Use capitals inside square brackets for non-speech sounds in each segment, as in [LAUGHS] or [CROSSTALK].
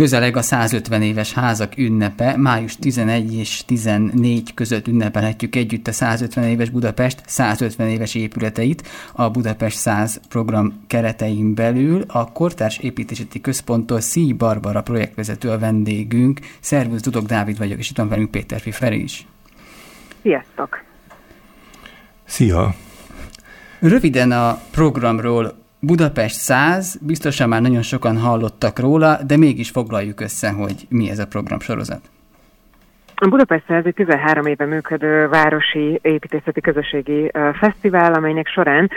Közeleg a 150 éves házak ünnepe, május 11 és 14 között ünnepelhetjük együtt a 150 éves Budapest 150 éves épületeit a Budapest 100 program keretein belül. A Kortárs Építészeti Központtól Szíj Barbara projektvezető a vendégünk. Szervusz, Dudok Dávid vagyok, és itt van velünk Péter Fiferi is. Sziasztok! Szia! Röviden a programról Budapest 100, biztosan már nagyon sokan hallottak róla, de mégis foglaljuk össze, hogy mi ez a programsorozat. A Budapest ez egy 13 éve működő városi építészeti közösségi fesztivál, amelynek során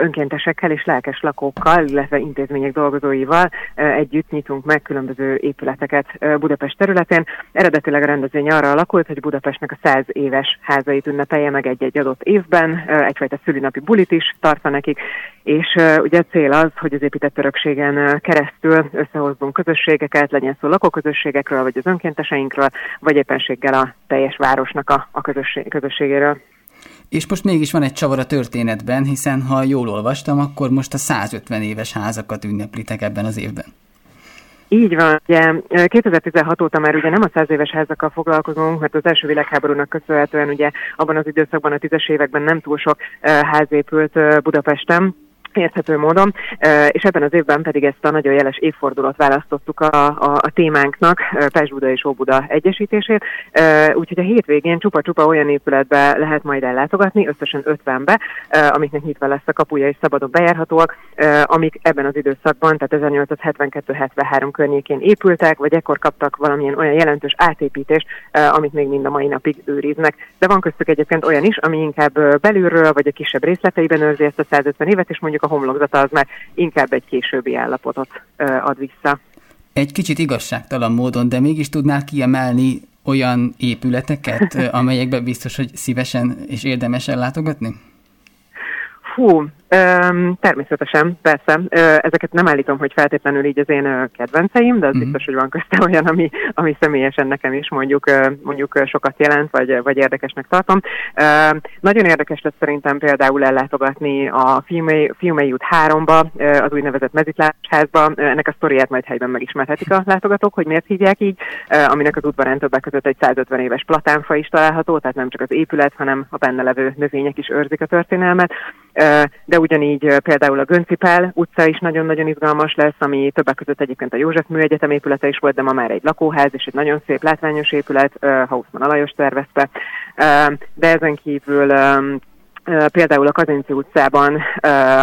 önkéntesekkel és lelkes lakókkal, illetve intézmények dolgozóival együtt nyitunk meg különböző épületeket Budapest területén. Eredetileg a rendezvény arra alakult, hogy Budapestnek a 100 éves házait ünnepelje meg egy-egy adott évben, egyfajta szülinapi bulit is tartva nekik, és ugye a cél az, hogy az épített örökségen keresztül összehozzunk közösségeket, legyen szó lakóközösségekről, vagy az önkénteseinkről, vagy éppenség éppenséggel a teljes városnak a, a közösség, közösségéről. És most mégis van egy csavar a történetben, hiszen ha jól olvastam, akkor most a 150 éves házakat ünneplitek ebben az évben. Így van, ugye 2016 óta már ugye nem a száz éves házakkal foglalkozunk, mert az első világháborúnak köszönhetően ugye abban az időszakban, a tízes években nem túl sok ház épült Budapesten, érthető módon, és ebben az évben pedig ezt a nagyon jeles évfordulót választottuk a, a, a témánknak, Pest-Buda és Óbuda egyesítését, úgyhogy a hétvégén csupa-csupa olyan épületbe lehet majd ellátogatni, összesen 50-be, amiknek nyitva lesz a kapuja és szabadon bejárhatóak, amik ebben az időszakban, tehát 1872-73 környékén épültek, vagy ekkor kaptak valamilyen olyan jelentős átépítést, amit még mind a mai napig őriznek. De van köztük egyébként olyan is, ami inkább belülről, vagy a kisebb részleteiben őrzi ezt a 150 évet, és mondjuk a homlokzata az már inkább egy későbbi állapotot ad vissza. Egy kicsit igazságtalan módon, de mégis tudnál kiemelni olyan épületeket, amelyekben biztos, hogy szívesen és érdemes ellátogatni? Fú, természetesen, persze. Ezeket nem állítom, hogy feltétlenül így az én kedvenceim, de az mm-hmm. biztos, hogy van közte olyan, ami, ami személyesen nekem is mondjuk, mondjuk sokat jelent, vagy, vagy érdekesnek tartom. Nagyon érdekes lesz szerintem például ellátogatni a Filmei út 3-ba, az úgynevezett mezitlásházba. Ennek a sztoriát majd helyben megismerhetik a látogatók, hogy miért hívják így, aminek az udvarán többek között egy 150 éves platánfa is található, tehát nem csak az épület, hanem a benne levő növények is őrzik a történelmet. De ugyanígy például a Göncipál utca is nagyon-nagyon izgalmas lesz, ami többek között egyébként a József Műegyetem épülete is volt, de ma már egy lakóház és egy nagyon szép látványos épület, Hausmann Alajos tervezte. De ezen kívül például a Kazinci utcában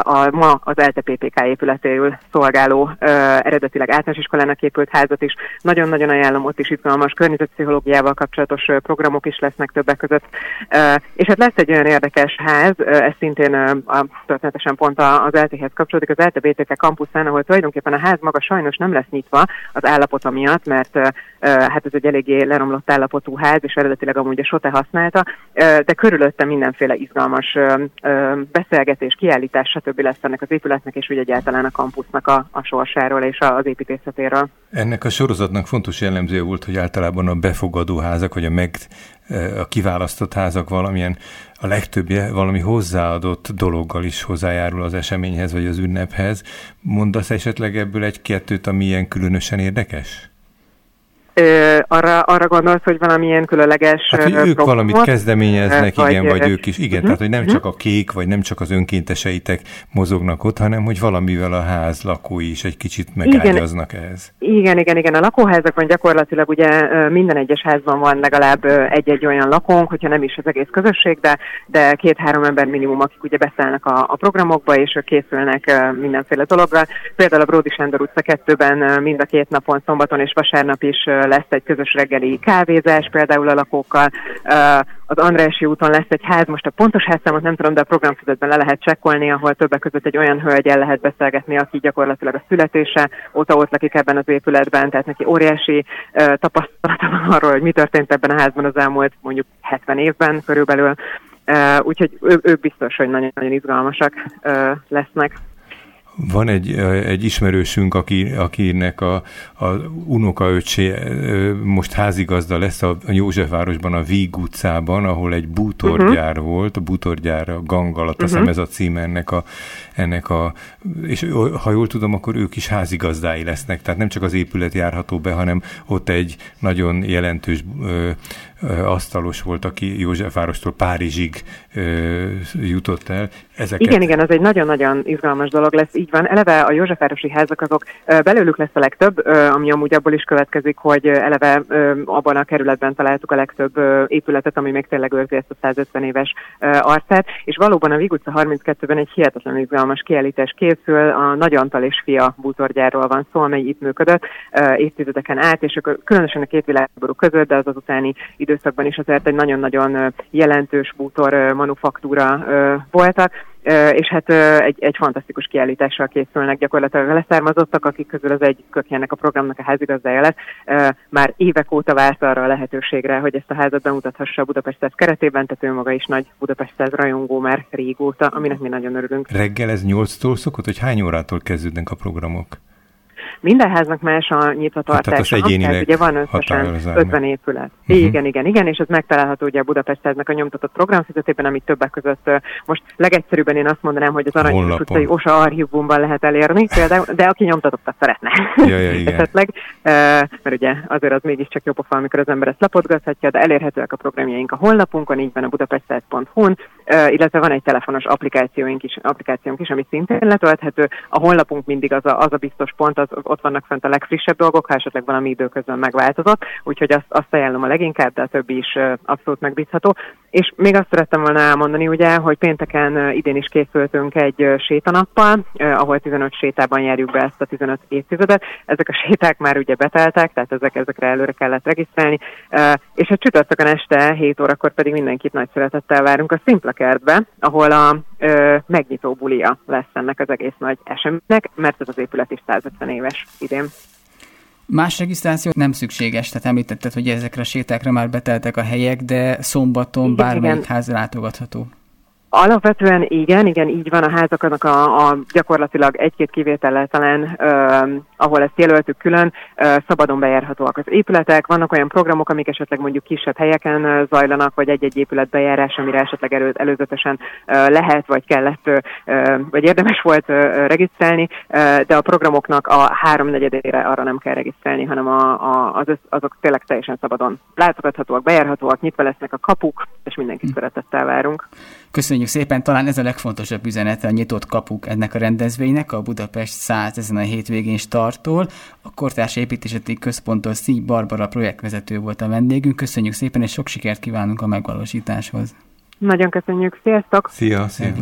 a, ma az LTPPK épületéül szolgáló eredetileg általános iskolának épült házat is. Nagyon-nagyon ajánlom, ott is izgalmas környezetpszichológiával kapcsolatos programok is lesznek többek között. És hát lesz egy olyan érdekes ház, ez szintén a, történetesen pont az LT-hez kapcsolódik, az LTBTK kampuszán, ahol tulajdonképpen a ház maga sajnos nem lesz nyitva az állapota miatt, mert hát ez egy eléggé leromlott állapotú ház, és eredetileg amúgy a SOTE használta, de körülötte mindenféle izgalmas beszélgetés, kiállítás, stb. lesz ennek az épületnek, és úgy egyáltalán a kampusznak a, a sorsáról és az építészetéről. Ennek a sorozatnak fontos jellemző volt, hogy általában a befogadó házak, vagy a, meg, a kiválasztott házak valamilyen, a legtöbbje valami hozzáadott dologgal is hozzájárul az eseményhez, vagy az ünnephez. Mondasz esetleg ebből egy-kettőt, ami ilyen különösen érdekes? Ö, arra, arra gondolsz, hogy valamilyen különleges hát, hogy ők valamit kezdeményeznek, vagy, igen, vagy ők is, igen, uh-huh. tehát hogy nem uh-huh. csak a kék, vagy nem csak az önkénteseitek mozognak ott, hanem hogy valamivel a ház lakói is egy kicsit megágyaznak igen, ehhez. Igen, igen, igen, a lakóházakon gyakorlatilag ugye minden egyes házban van legalább egy-egy olyan lakónk, hogyha nem is az egész közösség, de, de két-három ember minimum, akik ugye beszállnak a, a programokba, és ők készülnek mindenféle dologgal. Például a Bródi Sándor utca kettőben mind a két napon, szombaton és vasárnap is lesz egy közös reggeli kávézás például a lakókkal, az Andrási úton lesz egy ház, most a pontos házszámot nem tudom, de a programfüzetben le lehet csekkolni, ahol többek között egy olyan hölgyel lehet beszélgetni, aki gyakorlatilag a születése óta ott lakik ebben az épületben, tehát neki óriási tapasztalata van arról, hogy mi történt ebben a házban az elmúlt mondjuk 70 évben körülbelül, úgyhogy ők biztos, hogy nagyon-nagyon izgalmasak lesznek. Van egy, egy ismerősünk, aki, akinek a, a unokaöcsé most házigazda lesz a Józsefvárosban, a Víg utcában, ahol egy bútorgyár uh-huh. volt, a bútorgyár a gang alatt, uh-huh. ez a cím ennek a, ennek a, és ha jól tudom, akkor ők is házigazdái lesznek, tehát nem csak az épület járható be, hanem ott egy nagyon jelentős ö, asztalos volt, aki Józsefvárostól Párizsig jutott el. Ezeket... Igen, igen, ez egy nagyon-nagyon izgalmas dolog lesz, így van. Eleve a Józsefvárosi házak azok belőlük lesz a legtöbb, ami amúgy abból is következik, hogy eleve abban a kerületben találtuk a legtöbb épületet, ami még tényleg őrzi ezt a 150 éves arcát, és valóban a Vig utca 32-ben egy hihetetlen izgalmas kiállítás készül, a Nagy Antal és fia bútorgyárról van szó, amely itt működött évtizedeken át, és különösen a két világháború között, de az az utáni időszakban is azért egy nagyon-nagyon jelentős bútor manufaktúra voltak és hát egy, egy fantasztikus kiállítással készülnek gyakorlatilag a leszármazottak, akik közül az egy kökjének a programnak a házigazdája lett, már évek óta várt arra a lehetőségre, hogy ezt a házat bemutathassa a Budapest Száz keretében, tehát ő maga is nagy Budapest Száz rajongó már régóta, aminek mi nagyon örülünk. Reggel ez 8-tól szokott, hogy hány órától kezdődnek a programok? Minden háznak más a nyitvatartása. Hát, tehát ugye van összesen 50 épület. Uh-huh. Igen, igen, igen, és ez megtalálható ugye a Budapest háznak a nyomtatott programfizetében, amit többek között most legegyszerűbben én azt mondanám, hogy az Aranyos utcai OSA archívumban lehet elérni, például, de aki nyomtatottat szeretne. Ja, ja, igen. [LAUGHS] Esetleg, mert ugye azért az mégiscsak jobb a amikor az ember ezt lapodgathatja, de elérhetőek a programjaink a honlapunkon, így van a budapestszáz.hu-n, illetve van egy telefonos applikációnk is, applikációnk is, ami szintén letölthető. A honlapunk mindig az a, az a biztos pont, az, ott vannak fent a legfrissebb dolgok, ha esetleg valami időközben megváltozott, úgyhogy azt, azt ajánlom a leginkább, de a többi is abszolút megbízható. És még azt szerettem volna elmondani, ugye, hogy pénteken idén is készültünk egy sétanappal, ahol 15 sétában járjuk be ezt a 15 évtizedet. Ezek a séták már ugye beteltek, tehát ezek, ezekre előre kellett regisztrálni, és a csütörtökön este 7 órakor pedig mindenkit nagy szeretettel várunk a Szimpla kertbe, ahol a megnyitó bulia lesz ennek az egész nagy eseménynek, mert ez az épület is 150 éves idén. Más regisztráció nem szükséges, tehát említetted, hogy ezekre a sétákra már beteltek a helyek, de szombaton bármelyik ház látogatható. Alapvetően igen, igen, így van a házaknak a, a gyakorlatilag egy-két kivétellel talán, ö, ahol ezt jelöltük külön, ö, szabadon bejárhatóak az épületek. Vannak olyan programok, amik esetleg mondjuk kisebb helyeken ö, zajlanak, vagy egy-egy épület bejárás, amire esetleg elő, előzetesen ö, lehet, vagy kellett, ö, vagy érdemes volt ö, regisztrálni, ö, de a programoknak a háromnegyedére arra nem kell regisztrálni, hanem a, a, az, azok tényleg teljesen szabadon látogathatóak, bejárhatóak, nyitva lesznek a kapuk, és mindenkit hm. szeretettel várunk. Köszönjük szépen, talán ez a legfontosabb üzenete a nyitott kapuk ennek a rendezvénynek, a Budapest 100 ezen a hétvégén startol. A Kortárs Építészeti Központtól Szíj Barbara projektvezető volt a vendégünk. Köszönjük szépen, és sok sikert kívánunk a megvalósításhoz. Nagyon köszönjük, sziasztok! Szia, szia!